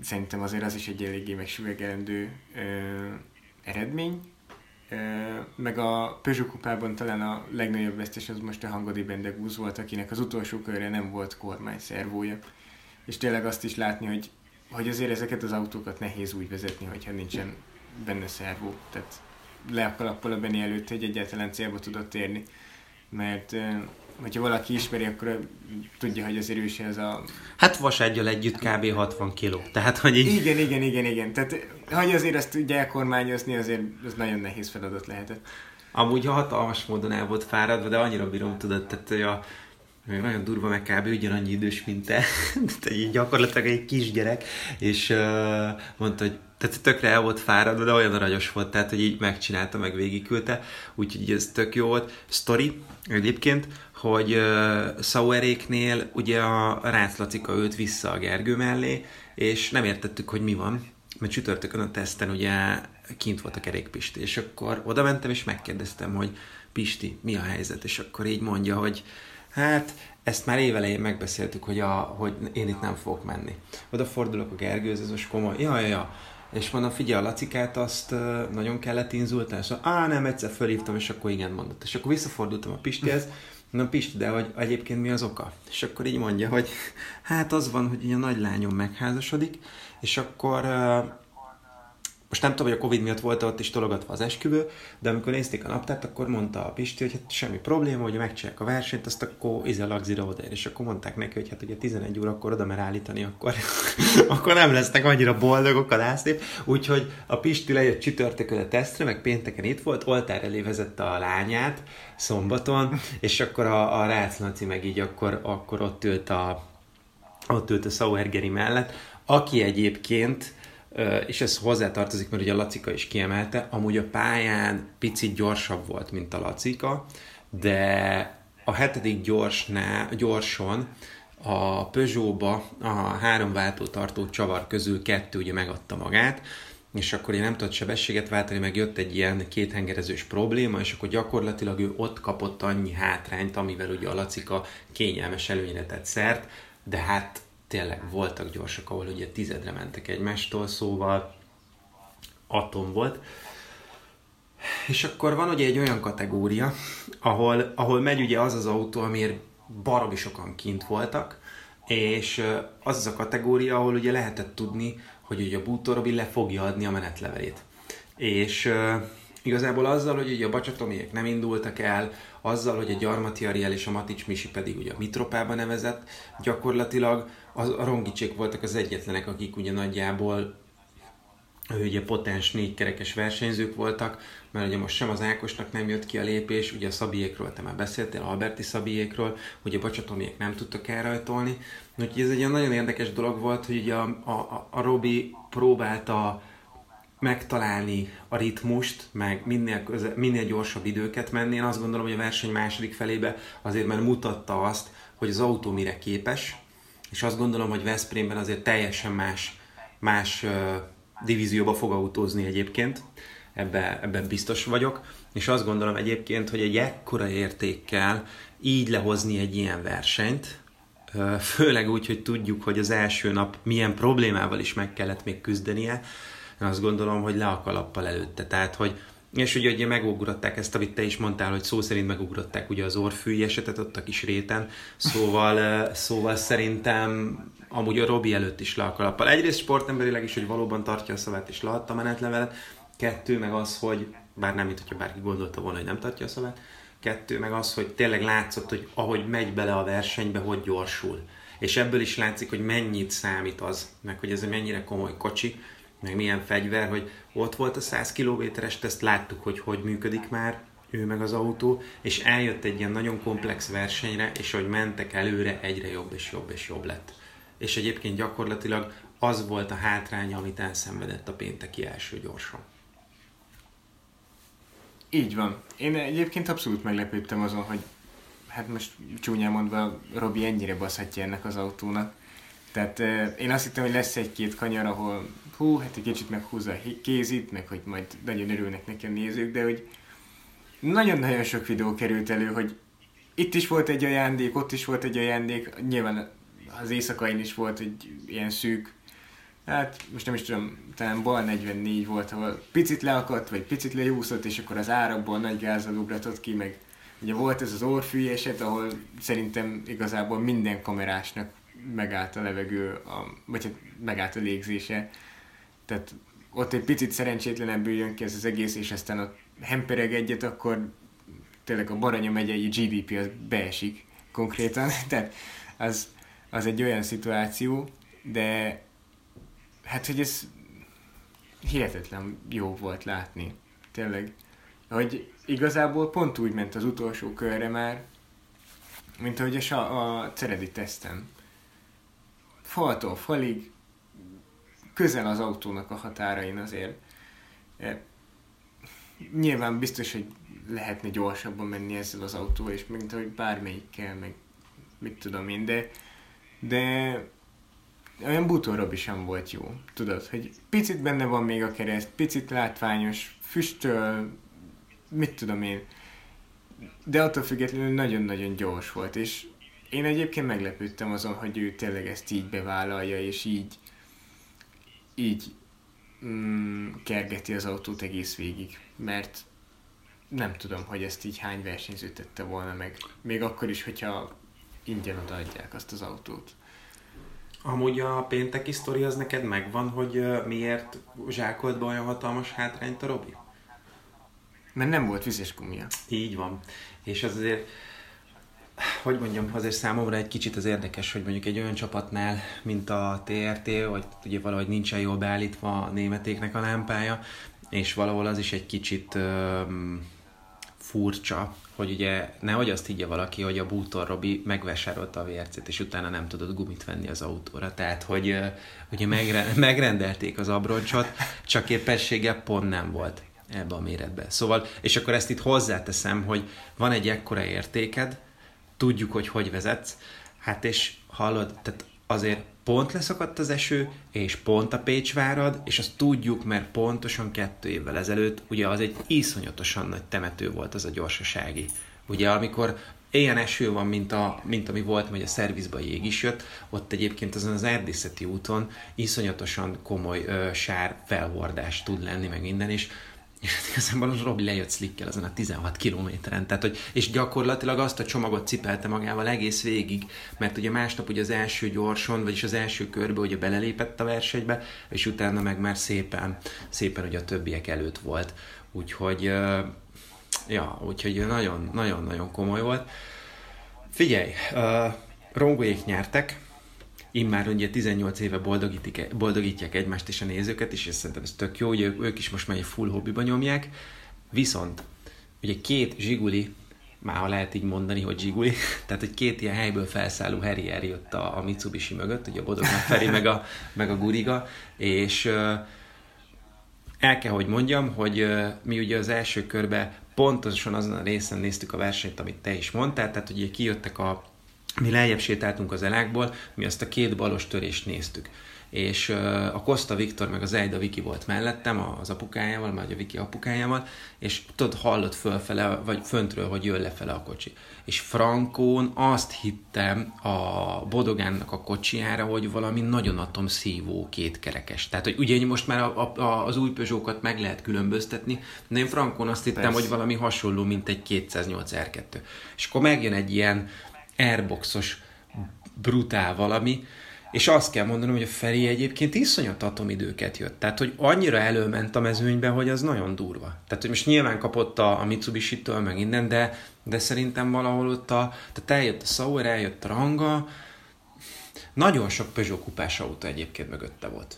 szerintem azért az is egy eléggé megsüvegelendő eredmény. meg a Peugeot kupában talán a legnagyobb vesztes az most a Hangodi Bendegúz volt, akinek az utolsó körre nem volt kormány szervója és tényleg azt is látni, hogy, hogy azért ezeket az autókat nehéz úgy vezetni, hogyha nincsen benne szervó. Tehát le a kalappal a Benny előtt, hogy egyáltalán célba tudott érni. Mert hogyha valaki ismeri, akkor tudja, hogy azért ő ez a... Hát vasággyal együtt kb. 60 kiló. Tehát, hogy így... Igen, igen, igen, igen. Tehát, hogy azért ezt tudja elkormányozni, azért az nagyon nehéz feladat lehetett. Amúgy hatalmas módon el volt fáradva, de annyira bírom, tudod, tehát hogy a nagyon durva, meg kb. ugyanannyi idős, mint te. Tehát gyakorlatilag egy kisgyerek, és uh, mondta, hogy tehát tökre el volt fáradva, de olyan aranyos volt, tehát hogy így megcsinálta, meg végigküldte, úgyhogy ez tök jó volt. Story egyébként, hogy uh, Saueréknél ugye a Rácz Lacika őt vissza a Gergő mellé, és nem értettük, hogy mi van, mert csütörtökön a teszten ugye kint volt a kerékpisti, és akkor oda mentem, és megkérdeztem, hogy Pisti, mi a helyzet? És akkor így mondja, hogy hát ezt már évelején megbeszéltük, hogy, a, hogy én itt nem fogok menni. Oda fordulok a Gergőz, ez most komoly. Ja, ja, ja. És mondom, figyelj, a Lacikát azt nagyon kellett inzultálni, és á, nem, egyszer fölhívtam, és akkor igen mondott. És akkor visszafordultam a Pistihez, mondom, Pisti, de hogy egyébként mi az oka? És akkor így mondja, hogy hát az van, hogy a nagy lányom megházasodik, és akkor most nem tudom, hogy a Covid miatt volt ott is tologatva az esküvő, de amikor nézték a naptárt, akkor mondta a Pisti, hogy hát semmi probléma, hogy megcsinálják a versenyt, azt akkor ize lagzira oda és akkor mondták neki, hogy hát ugye 11 órakor oda mer állítani, akkor, akkor nem lesznek annyira boldogok a lászlép. Úgyhogy a Pisti lejött csütörtökön a tesztre, meg pénteken itt volt, oltár elé vezette a lányát szombaton, és akkor a, a Rácz Laci meg így akkor, akkor ott ült a ott ült a Sauergeri mellett, aki egyébként és ez hozzátartozik, mert ugye a Lacika is kiemelte, amúgy a pályán picit gyorsabb volt, mint a Lacika, de a hetedik gyorsnál, gyorson a Peugeot-ba a három váltótartó csavar közül kettő ugye megadta magát, és akkor én nem tudott sebességet váltani, meg jött egy ilyen kéthengerezős probléma, és akkor gyakorlatilag ő ott kapott annyi hátrányt, amivel ugye a Lacika kényelmes előnyre tett szert, de hát tényleg voltak gyorsak, ahol ugye tizedre mentek egymástól, szóval atom volt. És akkor van ugye egy olyan kategória, ahol, ahol megy ugye az az autó, amiért baromi sokan kint voltak, és az az a kategória, ahol ugye lehetett tudni, hogy ugye a Bútorobi le fogja adni a menetlevelét. És Igazából azzal, hogy ugye a bacsatomiek nem indultak el, azzal, hogy a Gyarmati Ariel és a Matics Misi pedig ugye a Mitropába nevezett, gyakorlatilag az, a Rongicsék voltak az egyetlenek, akik ugye nagyjából ugye potens négykerekes versenyzők voltak, mert ugye most sem az Ákosnak nem jött ki a lépés, ugye a Szabiékról te már beszéltél, Alberti Szabiékról, hogy a bacsatomiek nem tudtak elrajtolni. Úgyhogy ez egy olyan nagyon érdekes dolog volt, hogy ugye a, a, a Robi próbálta megtalálni a ritmust, meg minél, köze, minél gyorsabb időket menni. Én azt gondolom, hogy a verseny második felébe azért már mutatta azt, hogy az autó mire képes, és azt gondolom, hogy Veszprémben azért teljesen más, más uh, divízióba fog autózni egyébként, ebben ebbe biztos vagyok, és azt gondolom egyébként, hogy egy ekkora értékkel így lehozni egy ilyen versenyt, főleg úgy, hogy tudjuk, hogy az első nap milyen problémával is meg kellett még küzdenie, én azt gondolom, hogy le a kalappal előtte. Tehát, hogy és ugye, ugye megugrották ezt, amit te is mondtál, hogy szó szerint megugrották ugye az orfűi esetet ott a kis réten, szóval, szóval szerintem amúgy a Robi előtt is le a kalappal. Egyrészt sportemberileg is, hogy valóban tartja a szavát és leadta menetlevelet, kettő meg az, hogy bár nem, mint hogyha bárki gondolta volna, hogy nem tartja a szavát, kettő meg az, hogy tényleg látszott, hogy ahogy megy bele a versenybe, hogy gyorsul. És ebből is látszik, hogy mennyit számít az, meg hogy ez mennyire komoly kocsi, meg milyen fegyver, hogy ott volt a 100 kilométeres teszt, láttuk, hogy hogy működik már, ő meg az autó, és eljött egy ilyen nagyon komplex versenyre, és hogy mentek előre, egyre jobb és jobb és jobb lett. És egyébként gyakorlatilag az volt a hátránya, amit elszenvedett a pénteki első gyorsan. Így van. Én egyébként abszolút meglepődtem azon, hogy hát most csúnyán mondva Robi ennyire baszhatja ennek az autónak. Tehát euh, én azt hittem, hogy lesz egy-két kanyar, ahol hú, hát egy kicsit meghúzza a kézit, meg hogy majd nagyon örülnek neki a nézők, de hogy nagyon-nagyon sok videó került elő, hogy itt is volt egy ajándék, ott is volt egy ajándék, nyilván az éjszakain is volt egy ilyen szűk, hát most nem is tudom, talán bal 44 volt, ahol picit leakadt, vagy picit lejúszott, és akkor az árabból nagy gázzal ugratott ki, meg ugye volt ez az orfű eset, ahol szerintem igazából minden kamerásnak megállt a levegő, a, vagy hát megállt a légzése, tehát ott egy picit szerencsétlenebbül jön ki ez az egész, és aztán ott hempereg egyet, akkor tényleg a Baranya megyei GDP az beesik konkrétan, tehát az, az egy olyan szituáció, de hát, hogy ez hihetetlen jó volt látni, tényleg. Hogy igazából pont úgy ment az utolsó körre már, mint ahogy a, a Ceredi tesztem. Faltól falig, közel az autónak a határain azért. E, nyilván biztos, hogy lehetne gyorsabban menni ezzel az autóval, és mint ahogy bármelyikkel, meg mit tudom én, de, de olyan bútorrobi sem volt jó. Tudod, hogy picit benne van még a kereszt, picit látványos, füstöl, mit tudom én. De attól függetlenül nagyon-nagyon gyors volt, és én egyébként meglepődtem azon, hogy ő tényleg ezt így bevállalja, és így így mm, kergeti az autót egész végig, mert nem tudom, hogy ezt így hány versenyző tette volna meg. Még akkor is, hogyha ingyen odaadják azt az autót. Amúgy a pénteki sztori az neked megvan, hogy miért zsákolt be olyan hatalmas hátrányt a Robi? Mert nem volt vizes gumia. Így van. És az azért, hogy mondjam, azért számomra egy kicsit az érdekes, hogy mondjuk egy olyan csapatnál, mint a TRT, vagy ugye valahogy nincsen jól beállítva a németéknek a lámpája, és valahol az is egy kicsit um, furcsa, hogy ugye nehogy azt higgye valaki, hogy a Bútor Robi megvásárolta a VRC-t, és utána nem tudott gumit venni az autóra. Tehát, hogy ugye megre- megrendelték az abroncsot, csak éppessége pont nem volt ebbe a méretbe. Szóval, és akkor ezt itt hozzáteszem, hogy van egy ekkora értéked, tudjuk, hogy hogy vezetsz, hát és hallod, tehát azért pont leszakadt az eső, és pont a Pécs várad, és azt tudjuk, mert pontosan kettő évvel ezelőtt, ugye az egy iszonyatosan nagy temető volt az a gyorsasági. Ugye amikor ilyen eső van, mint, a, mint ami volt, hogy a szervizba jég is jött, ott egyébként azon az erdészeti úton iszonyatosan komoly ö, sár felhordás tud lenni, meg minden, és igazából az Robi lejött slickkel azon a 16 kilométeren. Tehát, hogy, és gyakorlatilag azt a csomagot cipelte magával egész végig, mert ugye másnap ugye az első gyorson, vagyis az első körbe ugye belelépett a versenybe, és utána meg már szépen, szépen ugye a többiek előtt volt. Úgyhogy, ja, úgyhogy nagyon-nagyon komoly volt. Figyelj, uh, rongóék nyertek, immár ugye 18 éve boldogítják egymást és a nézőket, és szerintem ez tök jó, hogy ők is most már egy full hobbiba nyomják. Viszont ugye két zsiguli, már ha lehet így mondani, hogy zsiguli, tehát hogy két ilyen helyből felszálló Harrier jött a, a Mitsubishi mögött, ugye a Bodognál Feri meg a, meg a Guriga, és el kell, hogy mondjam, hogy mi ugye az első körben pontosan azon a részen néztük a versenyt, amit te is mondtál, tehát ugye kijöttek a mi lejjebb sétáltunk az elákból, mi azt a két balos törést néztük. És a Costa Viktor meg az Eida Viki volt mellettem, az apukájával, vagy a Viki apukájával, és tudod, hallott fölfele, vagy föntről, hogy jön lefele a kocsi. És Frankón azt hittem a Bodogánnak a kocsiára, hogy valami nagyon atomszívó kétkerekes. Tehát, hogy ugye most már a, a, az új Peugeot-kat meg lehet különböztetni, de én Frankón azt hittem, Persze. hogy valami hasonló, mint egy 208 R2. És akkor megjön egy ilyen airboxos brutál valami, és azt kell mondanom, hogy a Feri egyébként iszonyat atomidőket jött. Tehát, hogy annyira előment a mezőnybe, hogy az nagyon durva. Tehát, hogy most nyilván kapott a, a Mitsubishi-től, meg innen, de, de szerintem valahol ott a, tehát eljött a Sauer, eljött a Ranga, nagyon sok Peugeot kupás autó egyébként mögötte volt.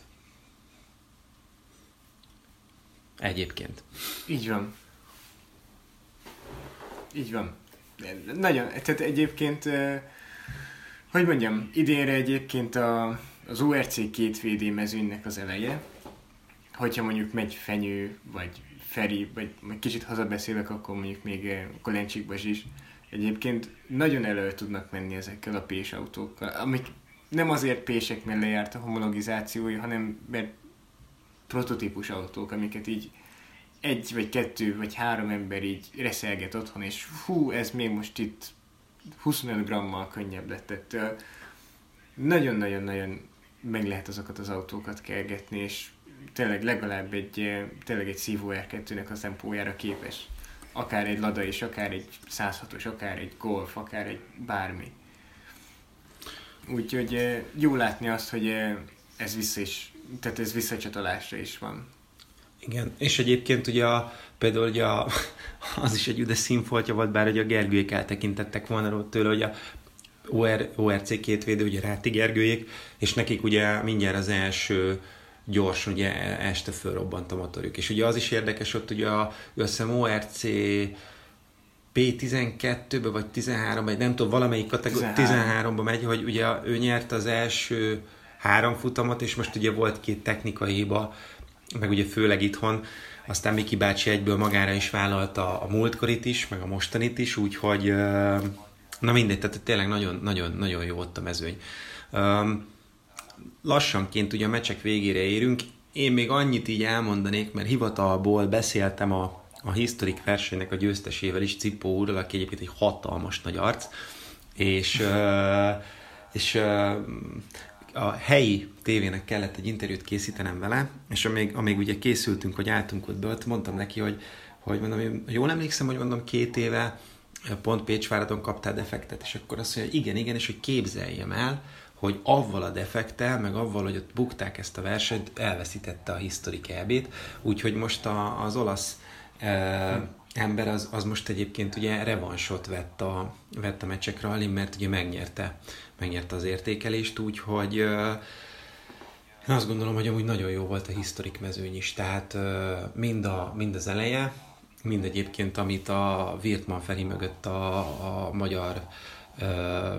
Egyébként. Így van. Így van. Nagyon, tehát egyébként, hogy mondjam, idénre egyébként a, az URC két VD mezőnynek az eleje, hogyha mondjuk megy Fenyő, vagy Feri, vagy kicsit hazabeszélek, akkor mondjuk még Kolencsik is, egyébként nagyon elő tudnak menni ezekkel a pés autókkal, amik nem azért pések, mert lejárt a homologizációja, hanem mert prototípus autók, amiket így egy, vagy kettő, vagy három ember így reszelget otthon, és hú, ez még most itt 25 grammal könnyebb lett ettől. Nagyon-nagyon-nagyon meg lehet azokat az autókat kergetni, és tényleg legalább egy, tényleg egy szívó R2-nek a tempójára képes. Akár egy Lada is, akár egy 106-os, akár egy Golf, akár egy bármi. Úgyhogy jó látni azt, hogy ez vissza is, tehát ez visszacsatolásra is van. Igen, és egyébként ugye a, például ugye a, az is egy üde színfoltja volt, bár ugye a Gergőjék eltekintettek volna tőle, hogy a OR, ORC két védő, ugye Ráti Gergőjék, és nekik ugye mindjárt az első gyors, ugye este fölrobbant a motorjuk. És ugye az is érdekes, ott ugye a, azt hiszem ORC P12-be vagy 13-ba, nem tudom, valamelyik kategória 13. 13-ba megy, hogy ugye ő nyert az első három futamot, és most ugye volt két technikai hiba, meg ugye főleg itthon, aztán Miki bácsi egyből magára is vállalta a múltkorit is, meg a mostanit is, úgyhogy na mindegy, tehát tényleg nagyon, nagyon, nagyon jó ott a mezőny. Lassanként ugye a meccsek végére érünk, én még annyit így elmondanék, mert hivatalból beszéltem a, a historik versenynek a győztesével is, Cipó úrral, aki egyébként egy hatalmas nagy arc, és, és a helyi tévének kellett egy interjút készítenem vele, és amíg, amíg ugye készültünk, hogy álltunk ott be, mondtam neki, hogy, hogy mondom, én jól emlékszem, hogy mondom két éve pont Pécsváradon kaptál defektet, és akkor azt mondja, hogy igen, igen, és hogy képzeljem el, hogy avval a defektel, meg avval, hogy ott bukták ezt a versenyt, elveszítette a historik elbét, úgyhogy most a, az olasz e, ember az, az most egyébként ugye revansot vett a, vett a meccsek rally, mert ugye megnyerte, megnyerte az értékelést, úgyhogy én azt gondolom, hogy amúgy nagyon jó volt a historik mezőny is, tehát mind, a, mind az eleje, mind egyébként, amit a Wirtman Feri mögött a, a magyar e,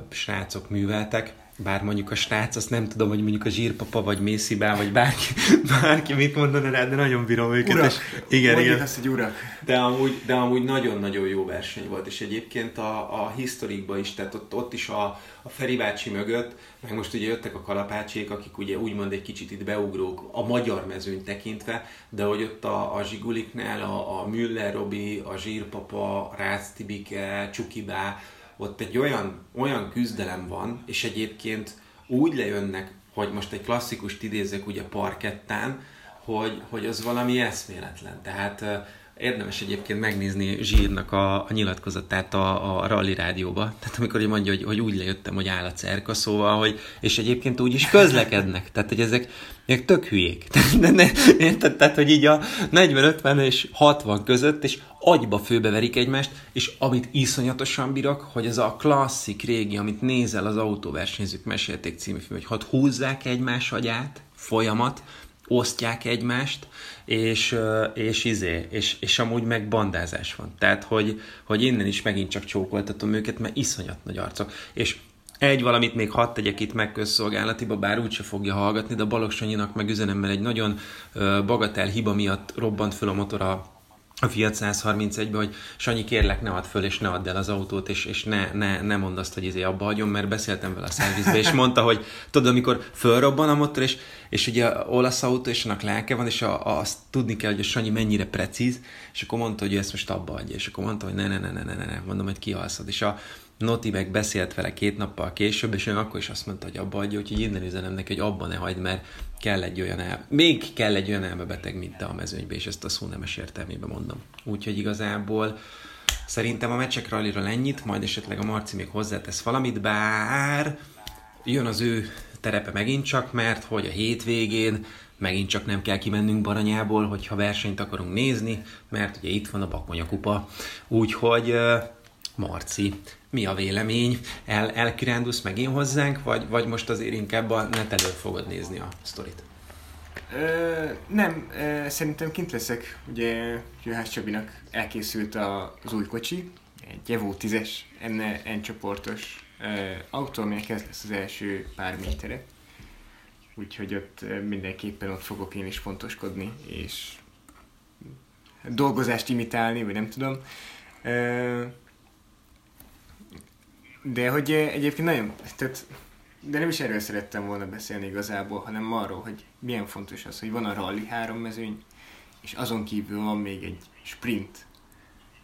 srácok műveltek, bár mondjuk a srác, azt nem tudom, hogy mondjuk a zsírpapa, vagy Mészibá, vagy bárki, bárki mit mondana rá, de nagyon bírom őket. Urak, és igen, igen. ezt, hogy urak. De amúgy, de amúgy nagyon-nagyon jó verseny volt, és egyébként a, a historikban is, tehát ott, ott is a, a Feri bácsi mögött, meg most ugye jöttek a kalapácsék, akik ugye úgymond egy kicsit itt beugrók a magyar mezőn tekintve, de hogy ott a, a Zsiguliknál a, a Müller Robi, a Zsírpapa, Rácz Tibike, Csukibá, ott egy olyan, olyan küzdelem van, és egyébként úgy lejönnek, hogy most egy klasszikust idézek ugye parkettán, hogy, hogy az valami eszméletlen. Tehát Érdemes egyébként megnézni Zsírnak a, a nyilatkozatát a, a Rally rádióba. Tehát amikor mondja, hogy, hogy úgy lejöttem, hogy áll a cerka, szóval, hogy, és egyébként úgy is közlekednek. Tehát, hogy ezek, ezek tök hülyék. Tehát, ne, érted? Tehát, hogy így a 40-50 és 60 között, és agyba főbeverik egymást, és amit iszonyatosan bírok, hogy ez a klasszik régi, amit nézel az autóversenyzők mesélték című film, hogy hadd húzzák egymás agyát, folyamat, osztják egymást, és, és izé, és, és amúgy meg bandázás van. Tehát, hogy, hogy innen is megint csak csókoltatom őket, mert iszonyat nagy arcok. És egy valamit még hadd tegyek itt meg közszolgálatiba, bár úgyse fogja hallgatni, de Balogh Sanyinak meg üzenem, mert egy nagyon bagatel hiba miatt robbant föl a motor a a Fiat 131-be, hogy Sanyi, kérlek, ne add föl, és ne add el az autót, és, és ne, ne, ne mondd azt, hogy izé abba hagyom, mert beszéltem vele a szervizbe, és mondta, hogy tudod, amikor fölrobban a motor, és, és ugye olasz autó, és annak lelke van, és a, a, azt tudni kell, hogy a Sanyi mennyire precíz, és akkor mondta, hogy ő ezt most abba adja, és akkor mondta, hogy ne, ne, ne, ne, ne, ne, ne. mondom, hogy kialszod. És a, Noti meg beszélt vele két nappal később, és ő akkor is azt mondta, hogy abba adja, úgyhogy innen üzenem neki, hogy abba ne hagyd, mert kell egy olyan el, még kell egy olyan elmebeteg, mint te a mezőnybe, és ezt a szó nemes értelmében mondom. Úgyhogy igazából szerintem a meccsek ralliról ennyit, majd esetleg a Marci még hozzátesz valamit, bár jön az ő terepe megint csak, mert hogy a hétvégén megint csak nem kell kimennünk Baranyából, hogyha versenyt akarunk nézni, mert ugye itt van a Bakonya kupa. Úgyhogy Marci, mi a vélemény? El, elkirándulsz megint hozzánk, vagy, vagy most azért inkább a net elől fogod nézni a sztorit? Ö, nem, ö, szerintem kint leszek. Ugye Juhász Csabinak elkészült az új kocsi, egy Evo 10-es, enne N csoportos autó, aminek ez lesz az első pár métere. Úgyhogy ott mindenképpen ott fogok én is fontoskodni, és dolgozást imitálni, vagy nem tudom. Ö, de hogy eh, egyébként nagyon, tehát, de nem is erről szerettem volna beszélni igazából, hanem arról, hogy milyen fontos az, hogy van a rally három mezőny, és azon kívül van még egy sprint,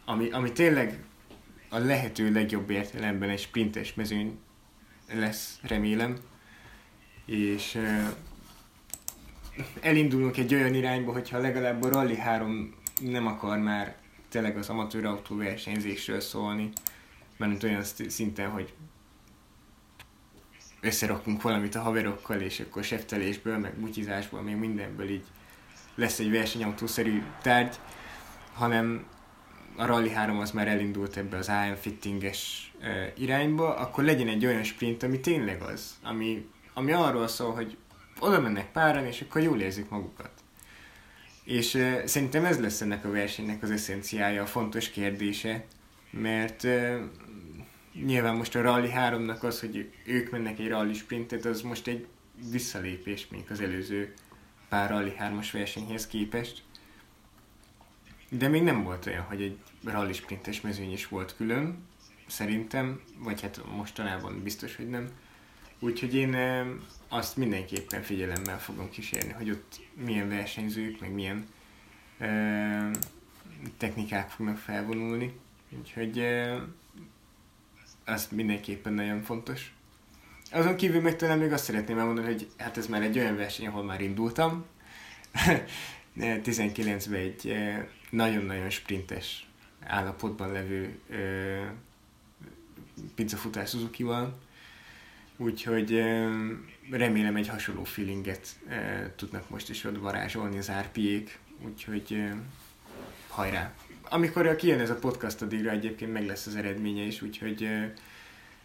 ami, ami tényleg a lehető legjobb értelemben egy sprintes mezőny lesz, remélem. És uh, elindulunk egy olyan irányba, hogyha legalább a Rally 3 nem akar már tényleg az amatőr autóversenyzésről szólni, mert olyan szinten, hogy összerakunk valamit a haverokkal, és akkor seftelésből, meg butyizásból, még mindenből így lesz egy versenyautószerű tárgy, hanem a Rally 3 az már elindult ebbe az AM fittinges e, irányba, akkor legyen egy olyan sprint, ami tényleg az, ami, ami arról szól, hogy oda mennek páran, és akkor jól érzik magukat. És e, szerintem ez lesz ennek a versenynek az eszenciája, a fontos kérdése, mert uh, nyilván most a Rally 3-nak az, hogy ők mennek egy rally sprintet, az most egy visszalépés még az előző pár Rally 3-as versenyhez képest. De még nem volt olyan, hogy egy rally sprintes mezőny is volt külön, szerintem, vagy hát mostanában biztos, hogy nem. Úgyhogy én azt mindenképpen figyelemmel fogom kísérni, hogy ott milyen versenyzők, meg milyen ö, technikák fognak felvonulni. Úgyhogy az mindenképpen nagyon fontos. Azon kívül meg talán még azt szeretném elmondani, hogy hát ez már egy olyan verseny, ahol már indultam. 19-ben egy nagyon-nagyon sprintes állapotban levő pizzafutás Suzuki-val, úgyhogy remélem egy hasonló feelinget tudnak most is ott varázsolni az RP-ék, úgyhogy hajrá! Amikor kijön ez a podcast, addigra egyébként meg lesz az eredménye is, úgyhogy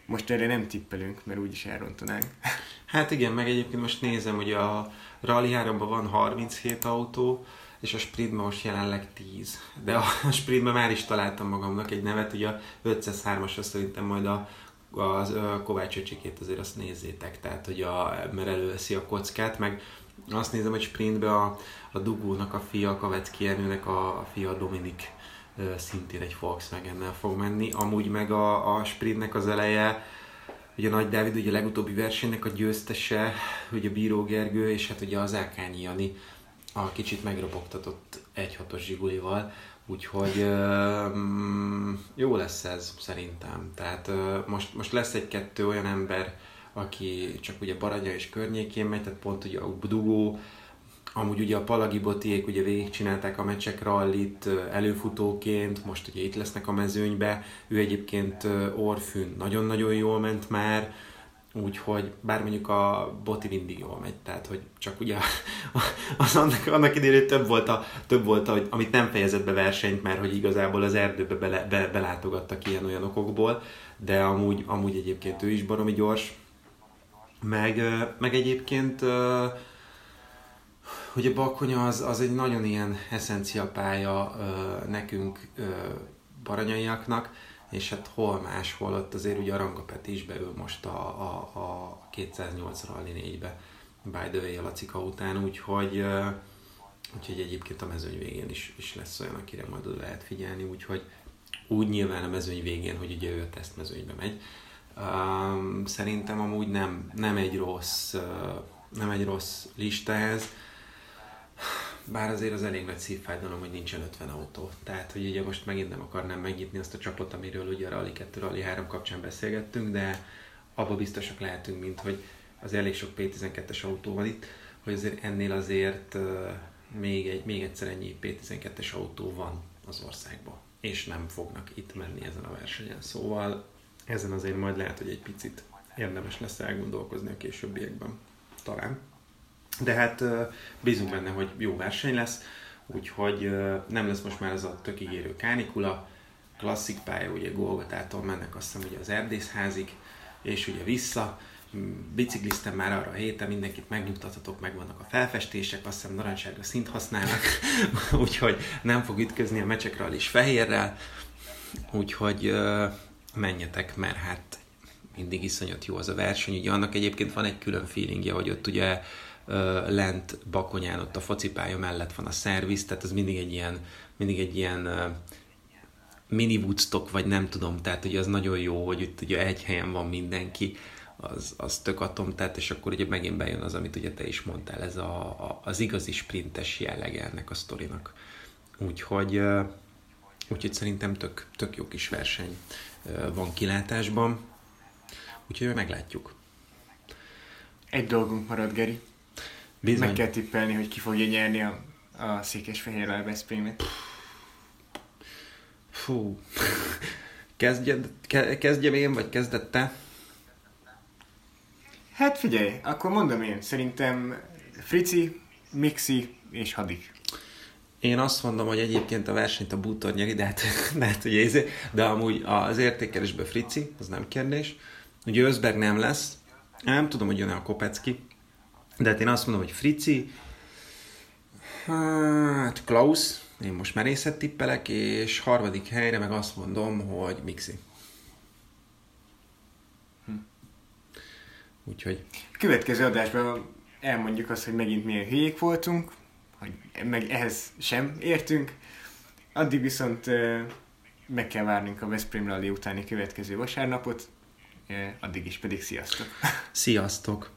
most erre nem tippelünk, mert úgyis elrontanánk. Hát igen, meg egyébként most nézem, hogy a Rally 3 van 37 autó, és a sprintben most jelenleg 10. De a sprintben már is találtam magamnak egy nevet, ugye a 503-asra szerintem majd a, a Kovács öcsikét azért azt nézzétek, tehát hogy a, mert előveszi a kockát, meg azt nézem, hogy sprintbe a, a Dugónak a fia, a Kavecki Ernőnek a, a fia Dominik szintén egy Volkswagen-nel fog menni. Amúgy meg a, a sprintnek az eleje, ugye Nagy Dávid, ugye a legutóbbi versenynek a győztese, ugye Bíró Gergő, és hát ugye az Ákányi Jani a kicsit megropogtatott egy hatos zsigulival, úgyhogy uh, jó lesz ez szerintem. Tehát uh, most, most lesz egy-kettő olyan ember, aki csak ugye Baranya és környékén megy, tehát pont ugye a Dugó, Amúgy ugye a Palagi Botiék ugye végigcsinálták a meccsek rallit előfutóként, most ugye itt lesznek a mezőnybe, ő egyébként Orfűn nagyon-nagyon jól ment már, úgyhogy bár mondjuk a Boti mindig jól megy, tehát hogy csak ugye az annak, annak idején több volt, a, több volt a, amit nem fejezett be versenyt, mert hogy igazából az erdőbe bele, be, belátogattak ilyen-olyan okokból, de amúgy, amúgy egyébként ő is baromi gyors, meg, meg egyébként hogy a Bakonya az, az egy nagyon ilyen eszencia pálya ö, nekünk ö, baranyaiaknak, és hát hol máshol, ott azért ugye a Rangapeti is beül most a, a, a 208 Rally 4-be by the way a Lacika után, úgyhogy, ö, úgyhogy egyébként a mezőny végén is, is lesz olyan, akire majd oda lehet figyelni, úgyhogy úgy nyilván a mezőny végén, hogy ugye ő a tesztmezőnybe megy. Um, szerintem amúgy nem, nem egy rossz, uh, nem egy rossz lista ez bár azért az elég nagy szívfájdalom, hogy nincsen 50 autó. Tehát, hogy ugye most megint nem akarnám megnyitni azt a csapot, amiről ugye a Rally 2, Rally 3 kapcsán beszélgettünk, de abba biztosak lehetünk, mint hogy az elég sok P12-es autó van itt, hogy azért ennél azért még, egy, még egyszer ennyi P12-es autó van az országban, és nem fognak itt menni ezen a versenyen. Szóval ezen azért majd lehet, hogy egy picit érdemes lesz elgondolkozni a későbbiekben. Talán. De hát bízunk benne, hogy jó verseny lesz, úgyhogy nem lesz most már ez a tök ígérő kánikula, klasszik pálya, ugye Golgotától mennek azt hiszem ugye az Erdészházig, és ugye vissza, bicikliztem már arra a héten, mindenkit megnyugtathatok, megvannak a felfestések, azt hiszem narancsága szint használnak, úgyhogy nem fog ütközni a mecsekről is fehérrel, úgyhogy menjetek, mert hát mindig iszonyat jó az a verseny, ugye annak egyébként van egy külön feelingje, hogy ott ugye lent Bakonyán, ott a focipálya mellett van a szerviz, tehát ez mindig egy ilyen, mindig egy ilyen mini Woodstock, vagy nem tudom, tehát ugye az nagyon jó, hogy itt ugye egy helyen van mindenki, az, az tök atom, tehát és akkor ugye megint bejön az, amit ugye te is mondtál, ez a, a, az igazi sprintes jellege ennek a sztorinak. Úgyhogy, úgyhogy szerintem tök, tök jó kis verseny van kilátásban, úgyhogy meglátjuk. Egy dolgunk marad, Geri. Bizony. Meg kell tippelni, hogy ki fogja nyerni a, a Székesfehérrel Veszprémet. Fú. Kezdjed, ke, kezdjem én, vagy kezdett te? Hát figyelj, akkor mondom én. Szerintem Frici, Mixi és Hadik. Én azt mondom, hogy egyébként a versenyt a bútor nyeri, de hát, de, hát ugye, izé- de amúgy az értékelésben Frici, az nem kérdés. Ugye Özberg nem lesz. Nem tudom, hogy jön a Kopecki. De hát én azt mondom, hogy Frici, hát Klaus, én most merészet tippelek, és harmadik helyre meg azt mondom, hogy Mixi. Hm. Úgyhogy... Következő adásban elmondjuk azt, hogy megint milyen hülyék voltunk, hogy meg ehhez sem értünk. Addig viszont meg kell várnunk a Veszprém Rally utáni következő vasárnapot, addig is pedig sziasztok! Sziasztok!